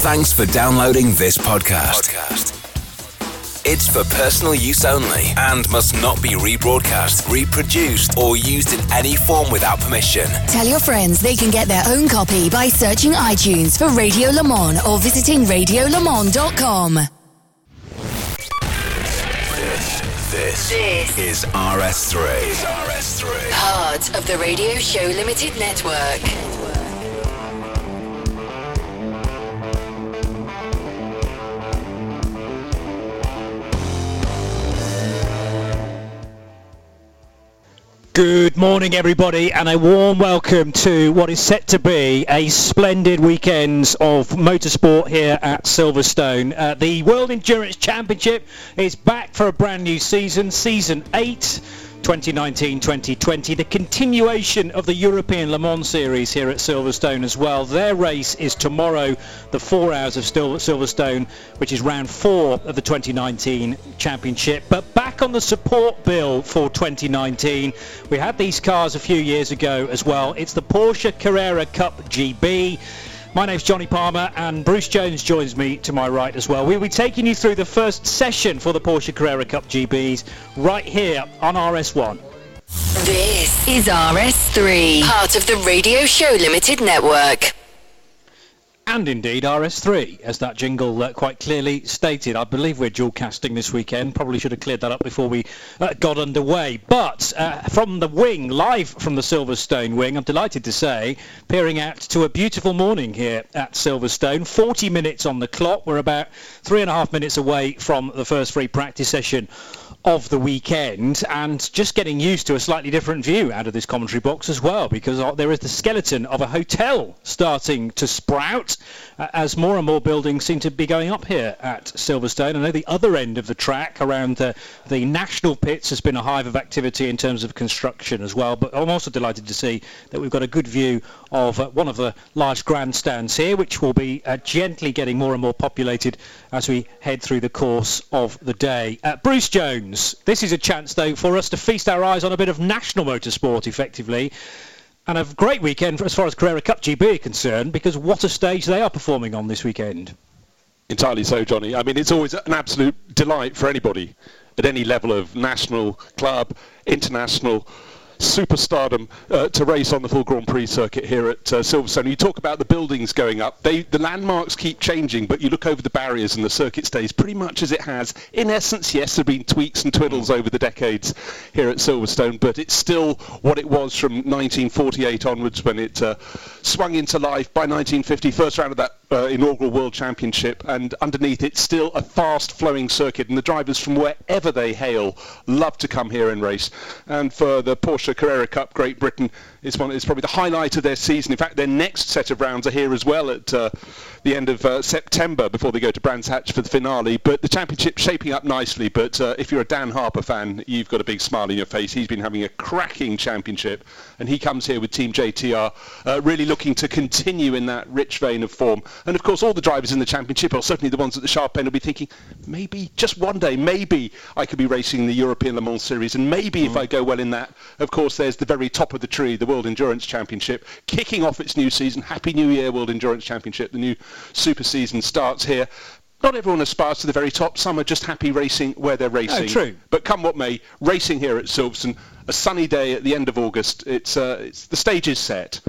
Thanks for downloading this podcast. It's for personal use only and must not be rebroadcast, reproduced, or used in any form without permission. Tell your friends they can get their own copy by searching iTunes for Radio Le Mans or visiting radiolemans.com. This, This is RS3. Is RS3. part of the Radio Show Limited Network. Good morning, everybody, and a warm welcome to what is set to be a splendid weekend of motorsport here at Silverstone. Uh, the World Endurance Championship is back for a brand new season, season 8. 2019-2020, the continuation of the European Le Mans Series here at Silverstone as well. Their race is tomorrow, the four hours of Sil- Silverstone, which is round four of the 2019 Championship. But back on the support bill for 2019, we had these cars a few years ago as well. It's the Porsche Carrera Cup GB. My name's Jonny Palmer and Bruce Jones joins me to my right as well. We'll be taking you through the first session for the Porsche Carrera Cup GBs right here on RS1. This is RS3, part of the Radio Show Limited Network. And indeed RS3, as that jingle uh, quite clearly stated. I believe we're dual casting this weekend. Probably should have cleared that up before we uh, got underway. But uh, from the wing, live from the Silverstone wing, I'm delighted to say, peering out to a beautiful morning here at Silverstone. 40 minutes on the clock. We're about three and a half minutes away from the first free practice session of the weekend and just getting used to a slightly different view out of this commentary box as well because uh, there is the skeleton of a hotel starting to sprout uh, as more and more buildings seem to be going up here at Silverstone. I know the other end of the track around the, the national pits has been a hive of activity in terms of construction as well but I'm also delighted to see that we've got a good view of uh, one of the large grandstands here which will be uh, gently getting more and more populated as we head through the course of the day. Uh, Bruce Jones, this is a chance though for us to feast our eyes on a bit of national motorsport effectively. And a great weekend as far as Carrera Cup GB are concerned because what a stage they are performing on this weekend. Entirely so, Jonny. I mean, it's always an absolute delight for anybody at any level of national, club, international, superstardom uh, to race on the full Grand Prix circuit here at uh, Silverstone. You talk about the buildings going up. They, the landmarks keep changing, but you look over the barriers and the circuit stays pretty much as it has. In essence, yes, there have been tweaks and twiddles over the decades here at Silverstone, but it's still what it was from 1948 onwards when it uh, swung into life by 1950, first round of that uh, inaugural World Championship, and underneath it's still a fast-flowing circuit, and the drivers from wherever they hail love to come here and race. And for the Porsche Carrera Cup, Great Britain is one probably the highlight of their season. In fact, their next set of rounds are here as well at uh, the end of uh, September before they go to Brands Hatch for the finale. But the championship shaping up nicely. But uh, if you're a Dan Harper fan, you've got a big smile on your face. He's been having a cracking championship, and he comes here with Team JTR, uh, really looking to continue in that rich vein of form. And of course, all the drivers in the championship, or certainly the ones at the sharp end, will be thinking, maybe just one day, maybe I could be racing the European Le Mans Series, and maybe if I go well in that, of course, there's the very top of the tree, the World Endurance Championship, kicking off its new season. Happy New Year, World Endurance Championship. The new super season starts here. Not everyone aspires to the very top. Some are just happy racing where they're racing. true. But come what may, racing here at Silverstone, a sunny day at the end of August. It's, uh, it's the stage is set.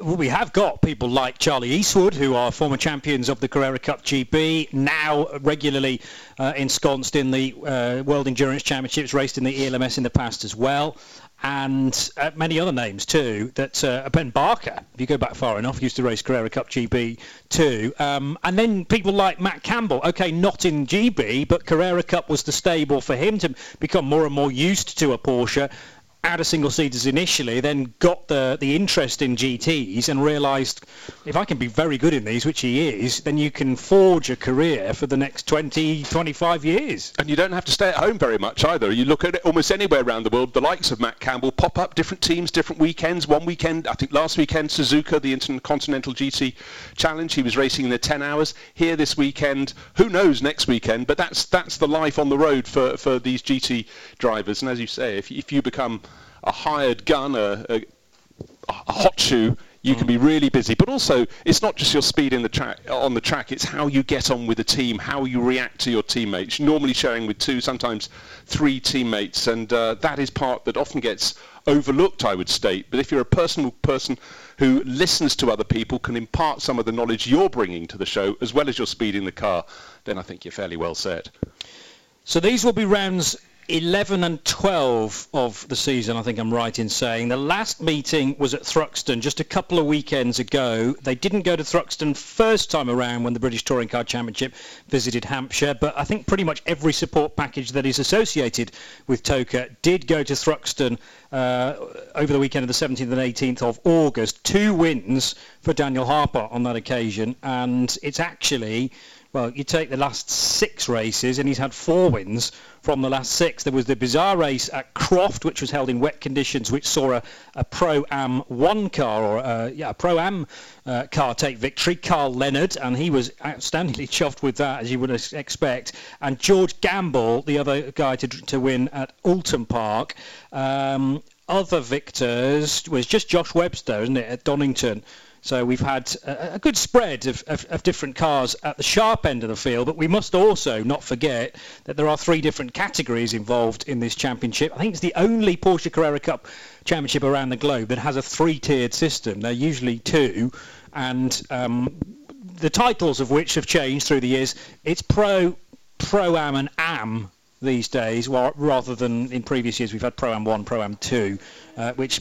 We have got people like Charlie Eastwood, who are former champions of the Carrera Cup GB, now regularly uh, ensconced in the uh, World Endurance Championships, raced in the ELMS in the past as well. And uh, many other names too. That uh, Ben Barker, if you go back far enough, used to race Carrera Cup GB too. Um, and then people like Matt Campbell. Okay, not in GB, but Carrera Cup was the stable for him to become more and more used to a Porsche out of single seaters initially, then got the the interest in GTs and realised if I can be very good in these, which he is, then you can forge a career for the next 20, 25 years. And you don't have to stay at home very much either. You look at it almost anywhere around the world, the likes of Matt Campbell pop up, different teams, different weekends. One weekend, I think last weekend, Suzuka, the Intercontinental GT Challenge, he was racing in the 10 hours. Here this weekend, who knows next weekend, but that's that's the life on the road for, for these GT drivers. And as you say, if, if you become a hired gun, a, a, a hot shoe, You can be really busy, but also it's not just your speed in the track on the track. It's how you get on with the team, how you react to your teammates. Normally sharing with two, sometimes three teammates, and uh, that is part that often gets overlooked, I would state. But if you're a personal person who listens to other people, can impart some of the knowledge you're bringing to the show, as well as your speed in the car, then I think you're fairly well set. So these will be rounds 11 and 12 of the season, I think I'm right in saying. The last meeting was at Thruxton just a couple of weekends ago. They didn't go to Thruxton first time around when the British Touring Car Championship visited Hampshire, but I think pretty much every support package that is associated with TOCA did go to Thruxton uh, over the weekend of the 17th and 18th of August. Two wins for Daniel Harper on that occasion, and it's actually well, you take the last six races, and he's had four wins from the last six. There was the bizarre race at Croft, which was held in wet conditions, which saw a, a Pro Am one car or uh, yeah, a Pro Am uh, car take victory. Carl Leonard, and he was outstandingly chuffed with that, as you would expect. And George Gamble, the other guy to to win at Oulton Park. Um, other victors was just Josh Webster, isn't it, at Donington? So we've had a, a good spread of, of, of, different cars at the sharp end of the field, but we must also not forget that there are three different categories involved in this championship. I think it's the only Porsche Carrera Cup championship around the globe that has a three-tiered system. They're usually two, and um, the titles of which have changed through the years. It's Pro, Pro Am, and Am these days, well, rather than in previous years we've had Pro Am 1, Pro Am 2, uh, which,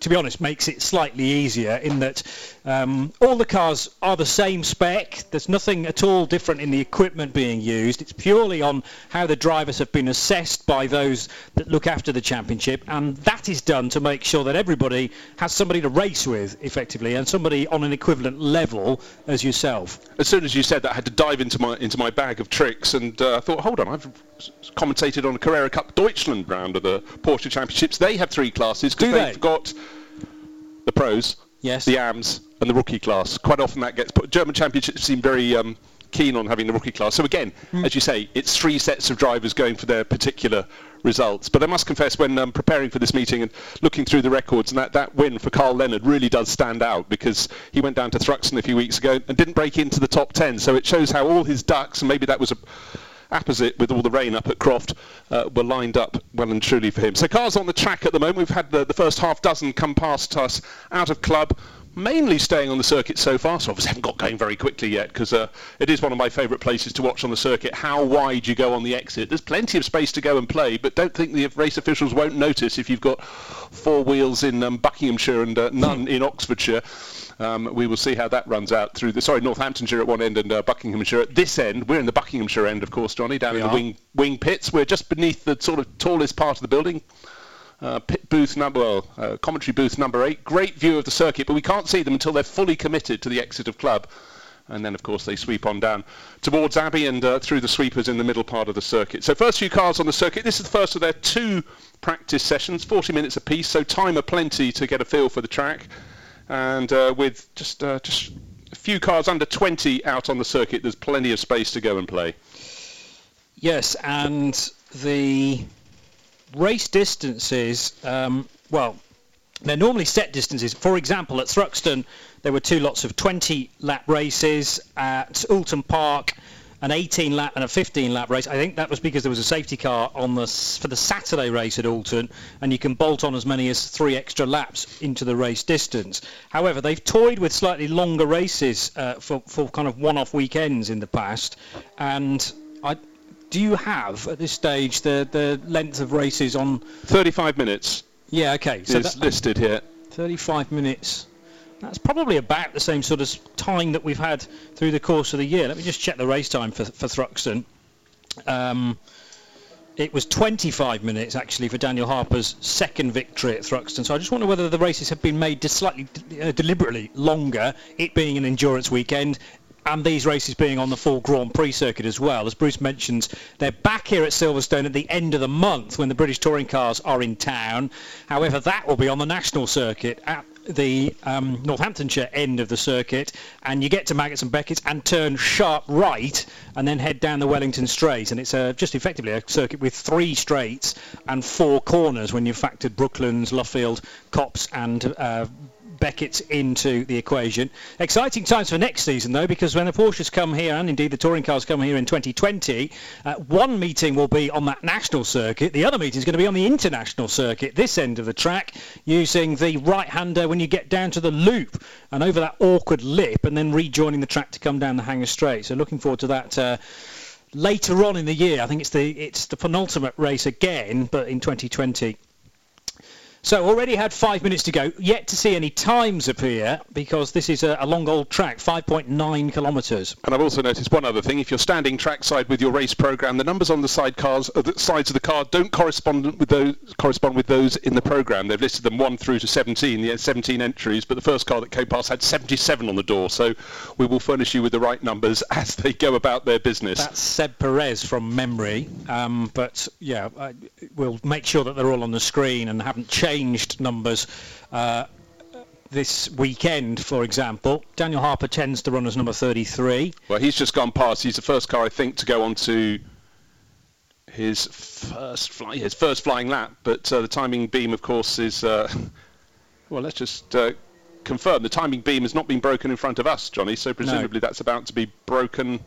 to be honest, makes it slightly easier in that um, all the cars are the same spec. There's nothing at all different in the equipment being used. It's purely on how the drivers have been assessed by those that look after the championship, and that is done to make sure that everybody has somebody to race with, effectively, and somebody on an equivalent level as yourself. As soon as you said that, I had to dive into my into my bag of tricks, and uh, I thought, hold on, I've commentated on a Carrera Cup Deutschland round of the Porsche Championships. They have three classes because they've got the pros, yes, the AMs, and the rookie class. Quite often that gets put. German championships seem very um, keen on having the rookie class. So again, mm. as you say, it's three sets of drivers going for their particular results. But I must confess, when um, preparing for this meeting and looking through the records, and that, that win for Carl Leonard really does stand out because he went down to Thruxton a few weeks ago and didn't break into the top 10. So it shows how all his ducks, and maybe that was a apposite with all the rain up at Croft uh, were lined up well and truly for him. So cars on the track at the moment. We've had the, the first half dozen come past us out of club mainly staying on the circuit so far, so obviously haven't got going very quickly yet because uh, it is one of my favourite places to watch on the circuit. How wide you go on the exit. There's plenty of space to go and play, but don't think the race officials won't notice if you've got four wheels in um, Buckinghamshire and uh, none in Oxfordshire. Um, we will see how that runs out through the sorry Northamptonshire at one end and uh, Buckinghamshire at this end. We're in the Buckinghamshire end, of course, Jonny, down we in are. the wing wing pits. We're just beneath the sort of tallest part of the building. Uh, booth number, well, uh, commentary booth number eight. Great view of the circuit, but we can't see them until they're fully committed to the exit of club. And then, of course, they sweep on down towards Abbey and uh, through the sweepers in the middle part of the circuit. So, first few cars on the circuit. This is the first of their two practice sessions, 40 minutes apiece. So, time aplenty to get a feel for the track. And uh, with just uh, just a few cars under 20 out on the circuit, there's plenty of space to go and play. Yes, and the race distances, um, well, they're normally set distances. For example, at Thruxton, there were two lots of 20 lap races. At Oulton Park, an 18 lap and a 15 lap race. I think that was because there was a safety car on the for the Saturday race at Oulton, and you can bolt on as many as three extra laps into the race distance. However, they've toyed with slightly longer races uh, for for kind of one-off weekends in the past, and I do you have at this stage the, the length of races on? 35 minutes. Yeah, okay. So it's listed here. 35 minutes. That's probably about the same sort of time that we've had through the course of the year. Let me just check the race time for, for Thruxton. Um, it was 25 minutes actually for Daniel Harper's second victory at Thruxton. So I just wonder whether the races have been made slightly uh, deliberately longer, it being an endurance weekend, and these races being on the full Grand Prix circuit as well. As Bruce mentions, they're back here at Silverstone at the end of the month when the British touring cars are in town. However, that will be on the national circuit at the um, Northamptonshire end of the circuit, and you get to Maggotts and Beckett's and turn sharp right, and then head down the Wellington Straight, and it's uh, just effectively a circuit with three straights and four corners when you've factored Brooklands, Luffield, Copse, and uh, Beckett's into the equation. Exciting times for next season, though, because when the Porsches come here, and indeed the touring cars come here in 2020, uh, one meeting will be on that national circuit. The other meeting is going to be on the international circuit, this end of the track, using the right-hander when you get down to the loop and over that awkward lip, and then rejoining the track to come down the Hangar Straight. So looking forward to that. Uh, later on in the year, I think it's the it's the penultimate race again, but in 2020. So already had five minutes to go. Yet to see any times appear because this is a, a long old track, 5.9 kilometres. And I've also noticed one other thing. If you're standing trackside with your race program, the numbers on the side cars, uh, the sides of the car don't correspond with those correspond with those in the program. They've listed them one through to 17. The 17 entries, but the first car that came past had 77 on the door. So we will furnish you with the right numbers as they go about their business. That's Seb Perez from memory. Um, but yeah, I, we'll make sure that they're all on the screen and haven't changed changed numbers uh, this weekend, for example. Daniel Harper tends to run as number 33. Well, he's just gone past. He's the first car, I think, to go on to his first fly, his first flying lap. But uh, the timing beam, of course, is uh, well. Let's just uh, confirm the timing beam has not been broken in front of us, Jonny. So presumably no. that's about to be broken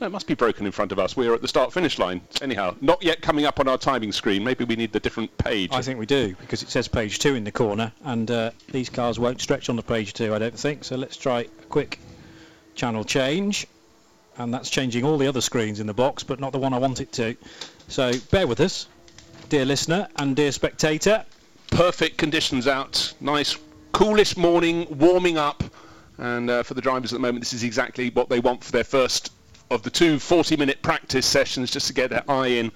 no, it must be broken in front of us. We're at the start-finish line. Anyhow, not yet coming up on our timing screen. Maybe we need the different page. I think we do, because it says page two in the corner, and uh, these cars won't stretch on the page two, I don't think. So let's try a quick channel change. And that's changing all the other screens in the box, but not the one I want it to. So bear with us, dear listener and dear spectator. Perfect conditions out. Nice, coolest morning, warming up. And uh, for the drivers at the moment, this is exactly what they want for their first of the two 40-minute practice sessions just to get their eye in.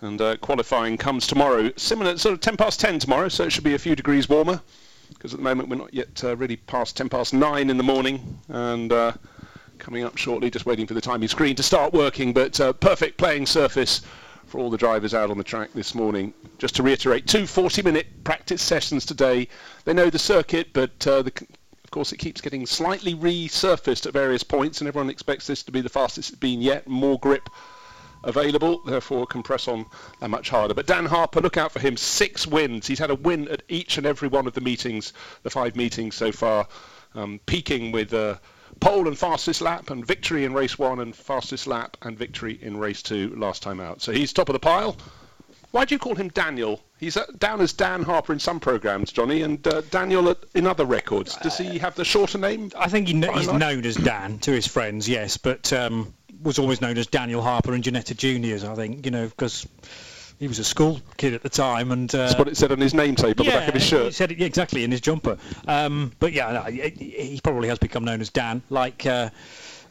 And uh, qualifying comes tomorrow, similar, sort of 10 past 10 tomorrow, so it should be a few degrees warmer. Because at the moment we're not yet uh, really past 10 past 9 in the morning, and uh, coming up shortly, just waiting for the timing screen to start working. But uh, perfect playing surface for all the drivers out on the track this morning. Just to reiterate, two 40-minute practice sessions today. They know the circuit, but uh, the of course, it keeps getting slightly resurfaced at various points, and everyone expects this to be the fastest it's been yet. More grip available, therefore can press on that much harder. But Dan Harper, look out for him. Six wins. He's had a win at each and every one of the meetings, the five meetings so far, um, peaking with uh, pole and fastest lap and victory in race one and fastest lap and victory in race two last time out. So he's top of the pile. Why do you call him Daniel? He's uh, down as Dan Harper in some programs, Jonny, and uh, Daniel in other records. Does he have the shorter name? I think he kn- he's known as Dan to his friends, yes, but um, was always known as Daniel Harper and Ginetta Juniors. I think you know because he was a school kid at the time, and uh, that's what it said on his name tape on yeah, the back of his shirt. He said it exactly in his jumper. Um, but yeah, he probably has become known as Dan, like. Uh,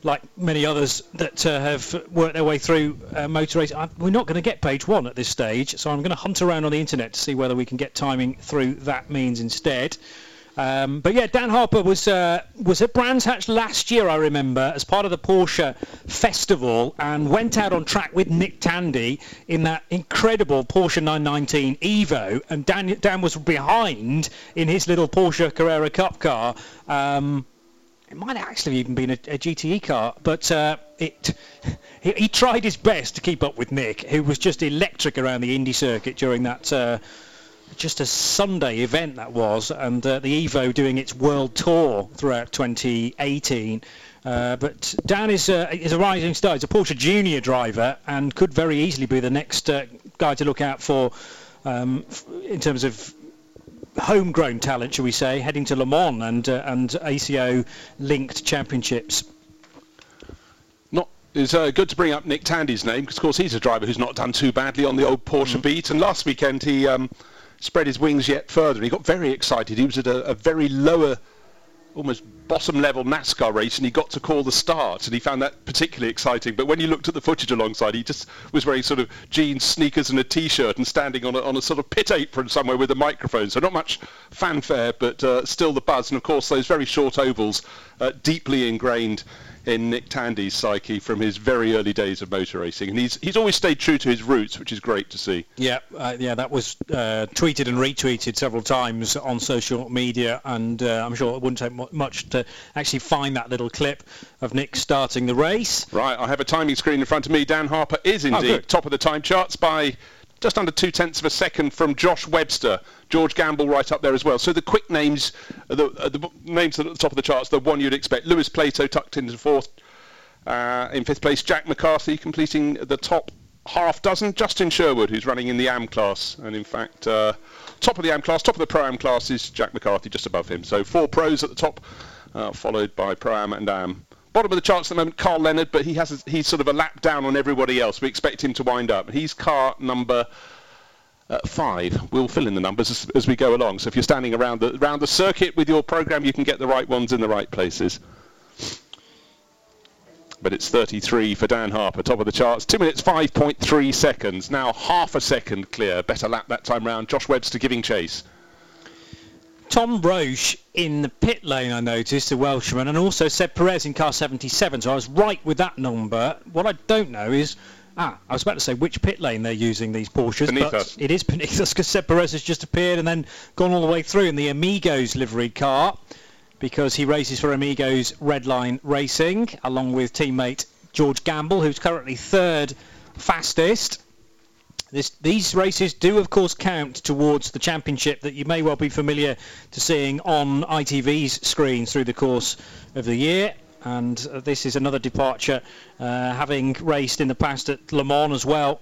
like many others that uh, have worked their way through uh, motor race. I, we're not going to get page one at this stage, so I'm going to hunt around on the internet to see whether we can get timing through that means instead. Um, but yeah, Dan Harper was uh, was at Brands Hatch last year, I remember, as part of the Porsche Festival, and went out on track with Nick Tandy in that incredible Porsche 919 Evo, and Dan, Dan was behind in his little Porsche Carrera Cup car. Um, it might actually even been a, a GTE car, but uh, it he, he, tried his best to keep up with Nick, who was just electric around the Indy circuit during that. Uh, just a Sunday event that was, and uh, the Evo doing its world tour throughout 2018. Uh, but Dan is, uh, is a rising star. He's a Porsche Junior driver and could very easily be the next uh, guy to look out for um, in terms of homegrown talent, shall we say, heading to Le Mans and uh, and ACO linked championships. Not it's uh, good to bring up Nick Tandy's name because, of course, he's a driver who's not done too badly on the old Porsche mm. beat. And last weekend he um, spread his wings yet further. He got very excited. He was at a, a very lower almost bottom level NASCAR race and he got to call the start and he found that particularly exciting. But when you looked at the footage alongside, he just was wearing sort of jeans, sneakers and a t-shirt and standing on a, on a sort of pit apron somewhere with a microphone. So not much fanfare, but uh, still the buzz. And of course those very short ovals uh, deeply ingrained in Nick Tandy's psyche from his very early days of motor racing, and he's he's always stayed true to his roots, which is great to see. Yeah, uh, yeah, that was uh, tweeted and retweeted several times on social media, and uh, I'm sure it wouldn't take much to actually find that little clip of Nick starting the race. Right, I have a timing screen in front of me. Dan Harper is oh, indeed oh, top of the time charts by just under two tenths of a second from Josh Webster. George Gamble right up there as well. So the quick names, the, the names at the top of the charts, the one you'd expect. Lewis Plato tucked into fourth. Uh, in fifth place, Jack McCarthy completing the top half dozen. Justin Sherwood, who's running in the AM class, and in fact, uh, top of the AM class, top of the Pro Am class is Jack McCarthy, just above him. So four pros at the top, uh, followed by Pro Am and AM. Bottom of the charts at the moment, Carl Leonard, but he has a, he's sort of a lap down on everybody else. We expect him to wind up. He's car number. Uh, five. We'll fill in the numbers as, as, we go along. So if you're standing around the around the circuit with your program, you can get the right ones in the right places but it's 33 for Dan Harper, top of the charts. 2 minutes 5.3 seconds. Now half a second clear. Better lap that time round. Josh Webster giving chase. Tom Roche in the pit lane, I noticed, the Welshman, and also Seb Perez in car 77. So I was right with that number. What I don't know is, ah, I was about to say which pit lane they're using these Porsches, beneath but us. it is beneath us because Seb Perez has just appeared and then gone all the way through in the Amigos livery car because he races for Amigos Redline Racing along with teammate George Gamble, who's currently third fastest. This, these races do, of course, count towards the championship that you may well be familiar to seeing on ITV's screens through the course of the year. And uh, this is another departure, uh, having raced in the past at Le Mans as well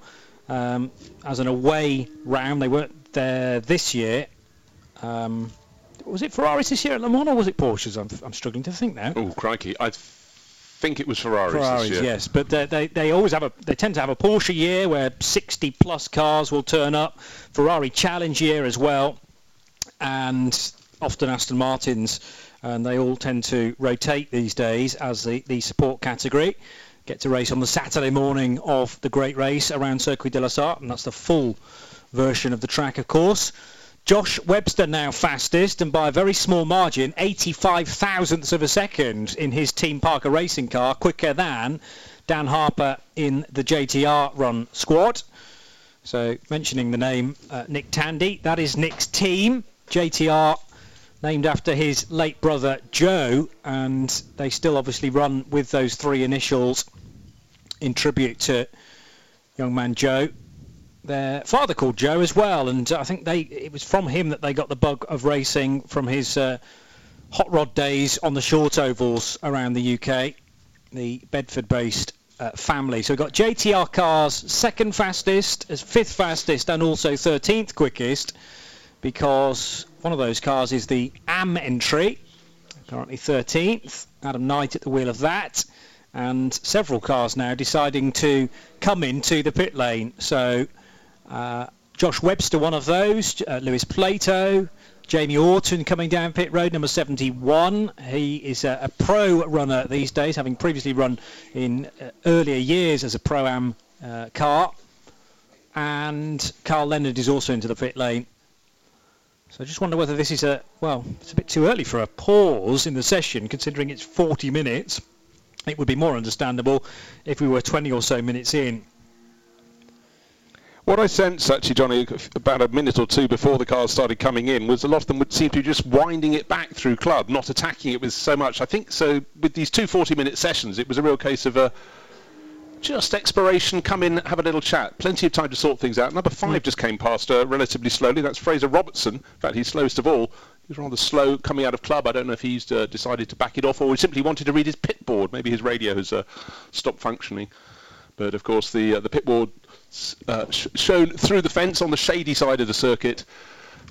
um, as an away round. They weren't there this year. Um, was it Ferraris this year at Le Mans or was it Porsches? I'm, I'm struggling to think now. Oh, crikey. I think it was Ferraris, Ferraris yes. But they, they, they always have a, they tend to have a Porsche year where 60 plus cars will turn up. Ferrari Challenge year as well. And often Aston Martins. And they all tend to rotate these days as the, the support category. Get to race on the Saturday morning of the great race around Circuit de la Sarthe, and that's the full version of the track, of course. Josh Webster now fastest and by a very small margin, 85 thousandths of a second in his Team Parker racing car, quicker than Dan Harper in the JTR run squad. So mentioning the name uh, Nick Tandy, that is Nick's team, JTR named after his late brother Joe and they still obviously run with those three initials in tribute to young man Joe their father called Joe as well, and I think they it was from him that they got the bug of racing from his uh, hot rod days on the short ovals around the UK, the Bedford-based uh, family. So we've got JTR cars second fastest, as fifth fastest, and also 13th quickest, because one of those cars is the AM entry, currently 13th. Adam Knight at the wheel of that and several cars now deciding to come into the pit lane. So uh, Josh Webster, one of those. Uh, Lewis Plato. Jamie Orton coming down pit road, number 71. He is a, a pro runner these days, having previously run in uh, earlier years as a pro-am uh, car. And Carl Leonard is also into the pit lane. So I just wonder whether this is a, well, it's a bit too early for a pause in the session, considering it's 40 minutes. It would be more understandable if we were 20 or so minutes in. What I sensed actually, Jonny, about a minute or two before the cars started coming in, was a lot of them would seem to be just winding it back through club, not attacking it with so much. I think so. With these two 40-minute sessions, it was a real case of a just exploration, come in, have a little chat. Plenty of time to sort things out. Number five just came past uh, relatively slowly. That's Fraser Robertson. In fact, he's slowest of all. He's rather slow coming out of club. I don't know if he's uh, decided to back it off or he simply wanted to read his pit board. Maybe his radio has uh, stopped functioning. But of course, the uh, the pit board uh, sh- shown through the fence on the shady side of the circuit.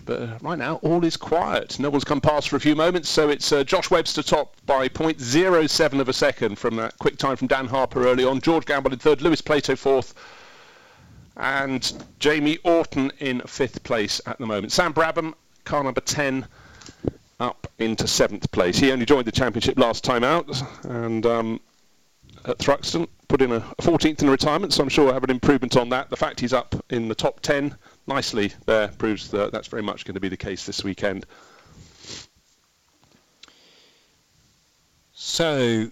But uh, right now, all is quiet. No one's come past for a few moments, so it's uh, Josh Webster top by 0.07 of a second from that quick time from Dan Harper early on. George Gamble in third, Lewis Plato fourth, and Jamie Orton in fifth place at the moment. Sam Brabham, car number 10, up into seventh place. He only joined the championship last time out, and um, at Thruxton put in a 14th in retirement, so I'm sure we'll have an improvement on that. The fact he's up in the top 10 nicely there proves that that's very much going to be the case this weekend. So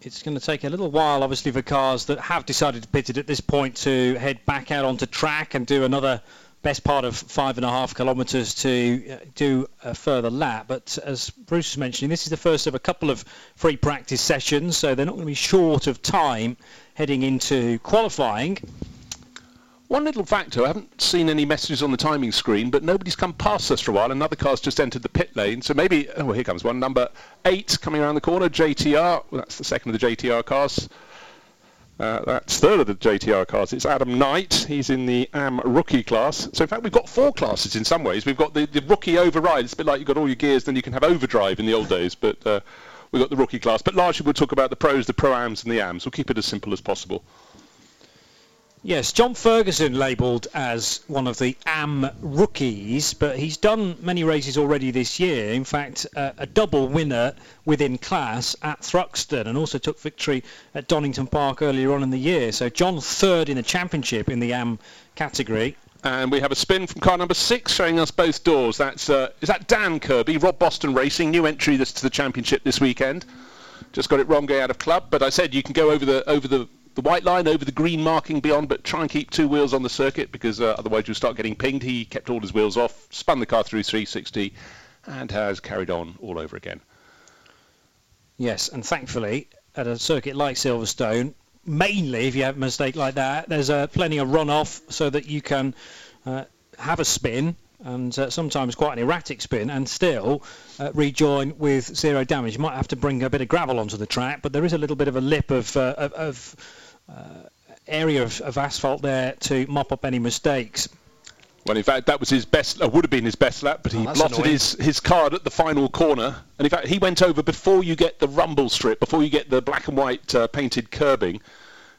it's going to take a little while, obviously, for cars that have decided to pit it at this point to head back out onto track and do another best part of five and a half kilometres to uh, do a further lap. But as Bruce was mentioning, this is the first of a couple of free practice sessions, so they're not going to be short of time heading into qualifying. One little factor, I haven't seen any messages on the timing screen, but nobody's come past us for a while. Another car's just entered the pit lane, so maybe, oh, well, here comes one. Number eight coming around the corner, JTR. Well, that's the second of the JTR cars. Uh, that's third of the JTR cars. It's Adam Knight. He's in the AM rookie class. So in fact, we've got four classes in some ways. We've got the, the rookie override. It's a bit like you've got all your gears, then you can have overdrive in the old days. But uh, we've got the rookie class. But largely we'll talk about the pros, the pro-ams and the AMs. We'll keep it as simple as possible. Yes, John Ferguson labelled as one of the AM rookies, but he's done many races already this year. In fact, uh, a double winner within class at Thruxton and also took victory at Donington Park earlier on in the year. So John third in the championship in the AM category. And we have a spin from car number six showing us both doors. That's uh, is that Dan Kirby, Rob Boston Racing, new entry this, to the championship this weekend. Just got it wrong going out of club, but I said you can go over the over the the white line over the green marking beyond, but try and keep two wheels on the circuit because uh, otherwise you'll start getting pinged. He kept all his wheels off, spun the car through 360, and has carried on all over again. Yes, and thankfully at a circuit like Silverstone, mainly if you have a mistake like that, there's uh, plenty of runoff so that you can uh, have a spin and uh, sometimes quite an erratic spin and still uh, rejoin with zero damage. You might have to bring a bit of gravel onto the track, but there is a little bit of a lip of, uh, of, of area of, of, asphalt there to mop up any mistakes. Well, in fact, that was his best, uh, would have been his best lap, but he oh, blotted his, his card at the final corner. And in fact, he went over before you get the rumble strip, before you get the black and white uh, painted curbing.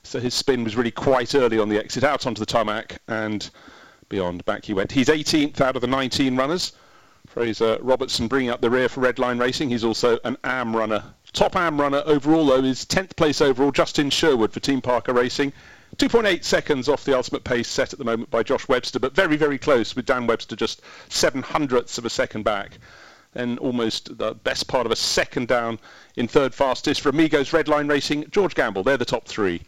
So his spin was really quite early on the exit out onto the tarmac and beyond. Back he went. He's 18th out of the 19 runners. Fraser Robertson bringing up the rear for Redline Racing. He's also an AM runner. Top AM runner overall, though, is 10th place overall. Justin Sherwood for Team Parker Racing. 2.8 seconds off the ultimate pace set at the moment by Josh Webster, but very, very close with Dan Webster just seven hundredths of a second back. Then almost the best part of a second down in third fastest for Amigos Redline Racing. George Gamble, they're the top three.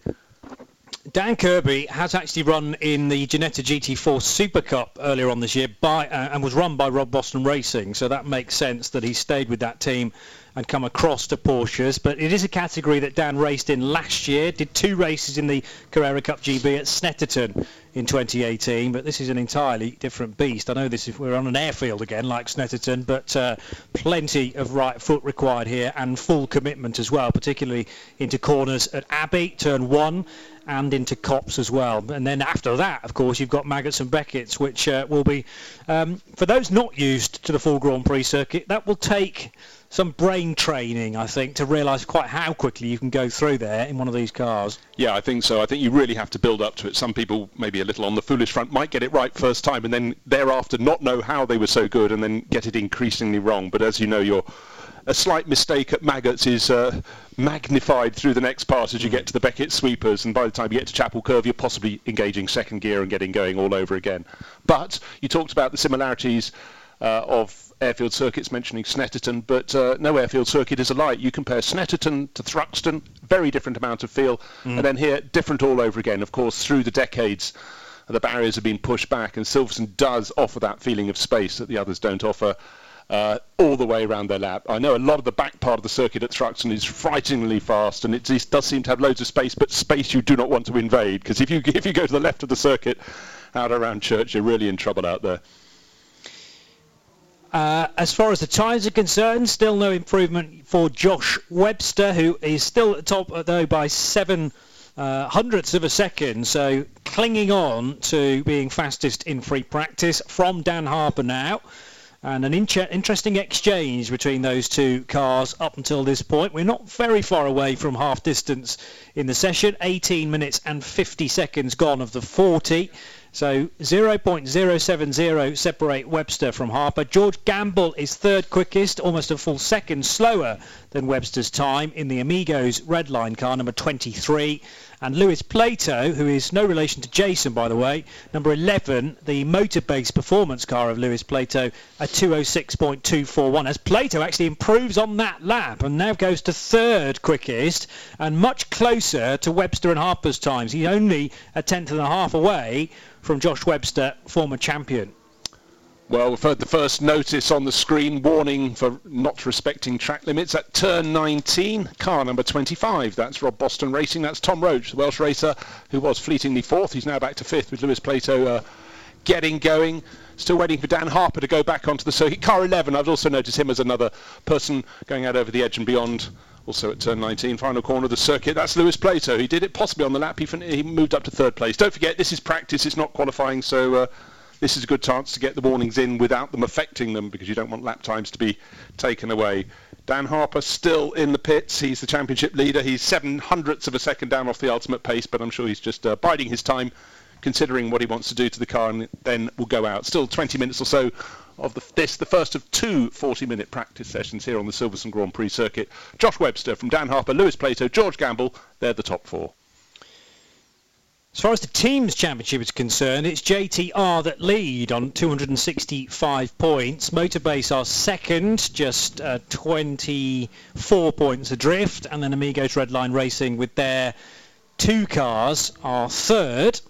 Dan Kirby has actually run in the Ginetta GT4 Super Cup earlier on this year by uh, and was run by Rob Boston Racing, so that makes sense that he stayed with that team and come across to Porsches. But it is a category that Dan raced in last year, did two races in the Carrera Cup GB at Snetterton in 2018, but this is an entirely different beast. I know this is we're on an airfield again, like Snetterton, but uh, plenty of right foot required here and full commitment as well, particularly into corners at Abbey, turn one, and into Copse as well. And then after that, of course, you've got Maggotts and Beckett's, which uh, will be, um, for those not used to the full Grand Prix circuit, that will take some brain training, I think, to realise quite how quickly you can go through there in one of these cars. Yeah, I think so. I think you really have to build up to it. Some people, maybe a little on the foolish front, might get it right first time and then thereafter not know how they were so good and then get it increasingly wrong. But as you know, you're a slight mistake at Maggotts is uh, magnified through the next part as you get to the Beckett sweepers, and by the time you get to Chapel Curve, you're possibly engaging second gear and getting going all over again. But you talked about the similarities uh, of airfield circuits, mentioning Snetterton, but uh, no airfield circuit is alike. You compare Snetterton to Thruxton, very different amount of feel, mm. and then here, different all over again. Of course, through the decades, the barriers have been pushed back, and Silverstone does offer that feeling of space that the others don't offer. Uh, all the way around their lap. I know a lot of the back part of the circuit at Thruxton is frighteningly fast, and it does seem to have loads of space, but space you do not want to invade because if you if you go to the left of the circuit, out around Church, you're really in trouble out there. Uh, as far as the tyres are concerned, still no improvement for Josh Webster, who is still at the top, uh, though, by seven uh, hundredths of a second. So clinging on to being fastest in free practice from Dan Harper now. And an in- interesting exchange between those two cars up until this point. We're not very far away from half distance in the session. 18 minutes and 50 seconds gone of the 40. So 0.070 separate Webster from Harper. George Gamble is third quickest, almost a full second slower than Webster's time in the Amigos Redline car, number 23. And Lewis Plato, who is no relation to Jason, by the way, number 11, the Motorbase Performance car of Lewis Plato, a 206.241. As Plato actually improves on that lap and now goes to third quickest and much closer to Webster and Harper's times. He's only a tenth and a half away from Josh Webster, former champion. Well, we've heard the first notice on the screen warning for not respecting track limits at turn 19, car number 25. That's Rob Boston Racing. That's Tom Roach, the Welsh racer who was fleetingly fourth. He's now back to fifth with Lewis Plato uh, getting going. Still waiting for Dan Harper to go back onto the circuit. Car 11, I've also noticed him as another person going out over the edge and beyond. Also at turn 19, final corner of the circuit. That's Lewis Plato. He did it possibly on the lap. He, he moved up to third place. Don't forget, this is practice. It's not qualifying, so... Uh, this is a good chance to get the warnings in without them affecting them because you don't want lap times to be taken away. Dan Harper still in the pits. He's the championship leader. He's seven hundredths of a second down off the ultimate pace, but I'm sure he's just uh, biding his time, considering what he wants to do to the car, and then will go out. Still 20 minutes or so of the, this, the first of two 40-minute practice sessions here on the Silverstone Grand Prix circuit. Josh Webster from Dan Harper, Lewis Plato, George Gamble, they're the top four. As far as the team's championship is concerned, it's JTR that lead on 265 points. Motorbase are second, just uh, 24 points adrift, and then Amigos Redline Racing with their two cars are third.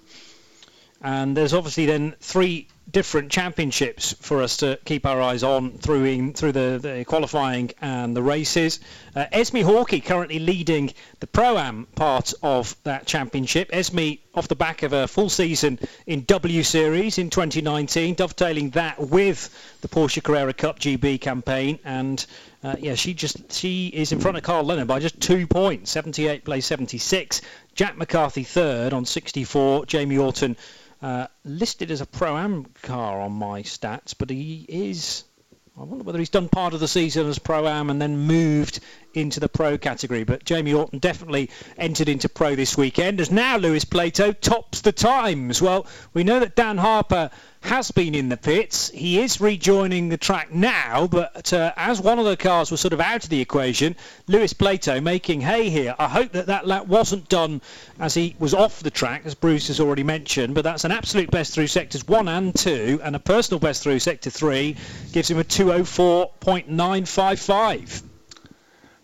And there's obviously then three different championships for us to keep our eyes on through in, through the, the, qualifying and the races. Uh, Esme Hawkey currently leading the Pro-Am part of that championship. Esme off the back of a full season in W Series in 2019, dovetailing that with the Porsche Carrera Cup GB campaign. And uh, yeah, she just she is in front of Carl Leonard by just two points. 78 plays 76. Jack McCarthy third on 64. Jamie Orton uh, listed as a Pro-Am car on my stats, but he is... I wonder whether he's done part of the season as Pro-Am and then moved into the Pro category. But Jamie Orton definitely entered into Pro this weekend, as now Lewis Plato tops the times. Well, we know that Dan Harper has been in the pits. He is rejoining the track now, but uh, as one of the cars was sort of out of the equation, Lewis Plato making hay here. I hope that that lap wasn't done as he was off the track, as Bruce has already mentioned, but that's an absolute best through sectors 1 and 2, and a personal best through sector 3 gives him a 204.955.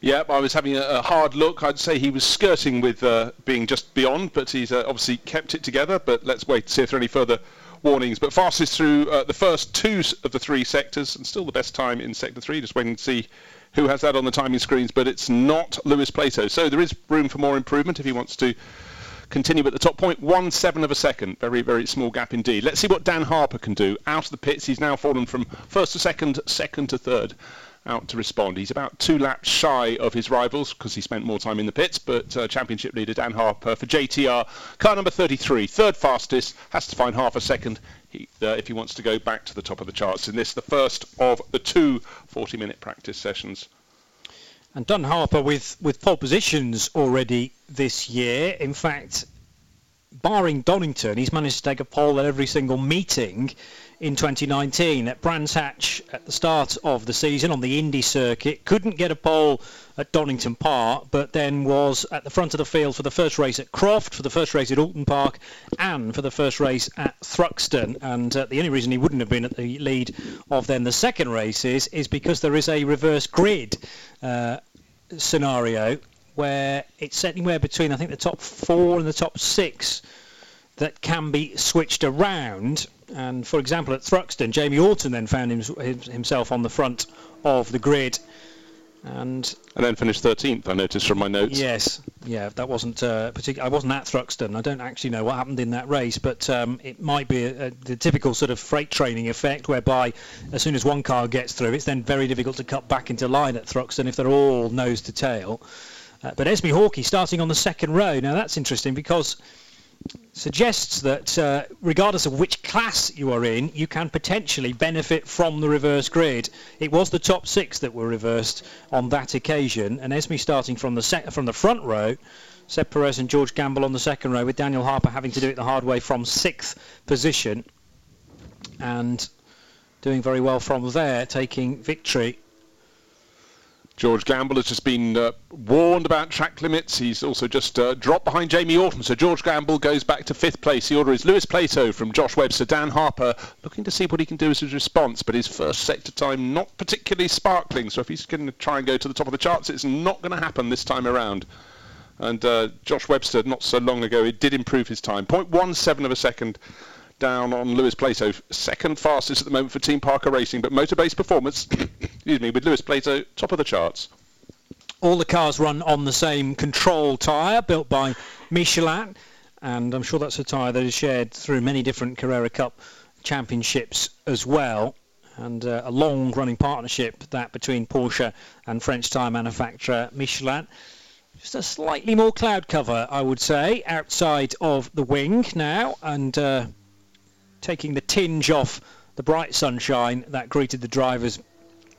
Yep, I was having a, a, hard look. I'd say he was skirting with uh, being just beyond, but he's uh, obviously kept it together. But let's wait to see if there are any further warnings. But fastest through uh, the first two of the three sectors, and still the best time in sector three. Just waiting to see who has that on the timing screens. But it's not Lewis Plato, so there is room for more improvement if he wants to continue at the top point. One seven of a second, very very small gap indeed. Let's see what Dan Harper can do. Out of the pits, he's now fallen from first to second, second to third out to respond. He's about two laps shy of his rivals because he spent more time in the pits, but uh, championship leader Dan Harper for JTR, car number 33, third fastest, has to find half a second he, uh, if he wants to go back to the top of the charts in this, the first of the two 40-minute practice sessions. And Dan Harper with, with pole positions already this year. In fact, barring Donington, he's managed to take a pole at every single meeting in 2019 at Brands Hatch at the start of the season on the Indy circuit. Couldn't get a pole at Donington Park, but then was at the front of the field for the first race at Croft, for the first race at Oulton Park, and for the first race at Thruxton. And uh, the only reason he wouldn't have been at the lead of then the second races is because there is a reverse grid uh, scenario where it's anywhere between I think the top four and the top six that can be switched around and for example, at Thruxton, Jamie Orton then found him, himself on the front of the grid. And, and then finished 13th, I noticed from my notes. Yes, yeah, that wasn't uh, particular. I wasn't at Thruxton. I don't actually know what happened in that race, but um, it might be a, a, the typical sort of freight training effect, whereby as soon as one car gets through, it's then very difficult to cut back into line at Thruxton if they're all nose to tail. Uh, but Esme Hawkey starting on the second row. Now that's interesting because suggests that uh, regardless of which class you are in, you can potentially benefit from the reverse grid. It was the top six that were reversed on that occasion, and Esme starting from the sec- from the front row, Seb Perez and George Gamble on the second row, with Daniel Harper having to do it the hard way from sixth position, and doing very well from there, taking victory George Gamble has just been uh, warned about track limits. He's also just uh, dropped behind Jamie Orton. So George Gamble goes back to fifth place. The order is Lewis Plato from Josh Webster, Dan Harper, looking to see what he can do as his response. But his first sector time not particularly sparkling. So if he's going to try and go to the top of the charts, it's not going to happen this time around. And uh, Josh Webster, not so long ago, it did improve his time. 0.17 of a second down on Lewis Plato, second fastest at the moment for Team Parker Racing, but Motorbase Performance, excuse me, with Lewis Plato top of the charts. All the cars run on the same control tyre built by Michelin, and I'm sure that's a tyre that is shared through many different Carrera Cup championships as well and uh, a long running partnership that between Porsche and French tyre manufacturer Michelin. Just a slightly more cloud cover, I would say, outside of the wing now, and uh, taking the tinge off the bright sunshine that greeted the drivers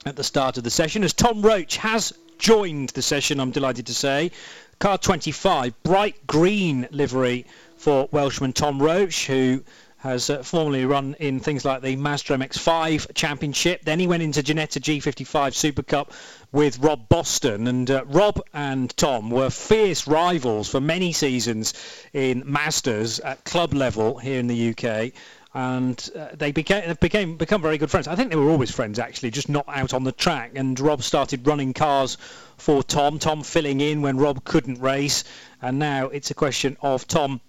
at the start of the session. As Tom Roach has joined the session, I'm delighted to say. Car 25, bright green livery for Welshman Tom Roach, who has uh, formerly run in things like the Mazda MX-5 Championship. Then he went into Ginetta G55 Super Cup with Rob Boston, and uh, Rob and Tom were fierce rivals for many seasons in Mazdas at club level here in the UK. And uh, they became became become very good friends. I think they were always friends actually, just not out on the track. And Rob started running cars for Tom. Tom filling in when Rob couldn't race, and now it's a question of Tom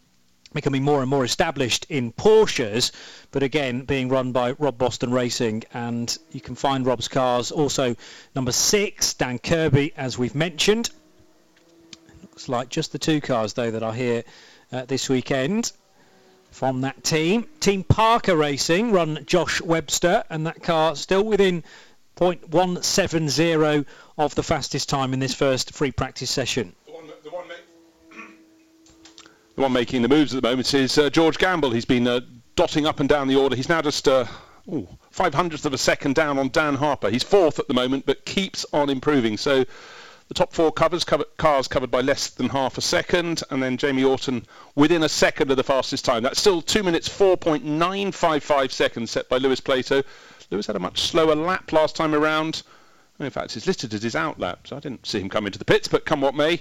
becoming more and more established in Porsches, but again being run by Rob Boston Racing. And you can find Rob's cars also number six, Dan Kirby, as we've mentioned. Looks like just the two cars though that are here uh, this weekend from that team. Team Parker Racing run Josh Webster, and that car still within 0.170 of the fastest time in this first free practice session. The one making the moves at the moment is uh, George Gamble. He's been uh, dotting up and down the order. He's now just uh, ooh, 500th of a second down on Dan Harper. He's fourth at the moment, but keeps on improving. So the top four covers cover, cars covered by less than half a second, and then Jamie Orton within a second of the fastest time. That's still two minutes 4.955 seconds set by Lewis Plato. Lewis had a much slower lap last time around. In fact, it's listed as his out lap, so I didn't see him come into the pits, but come what may,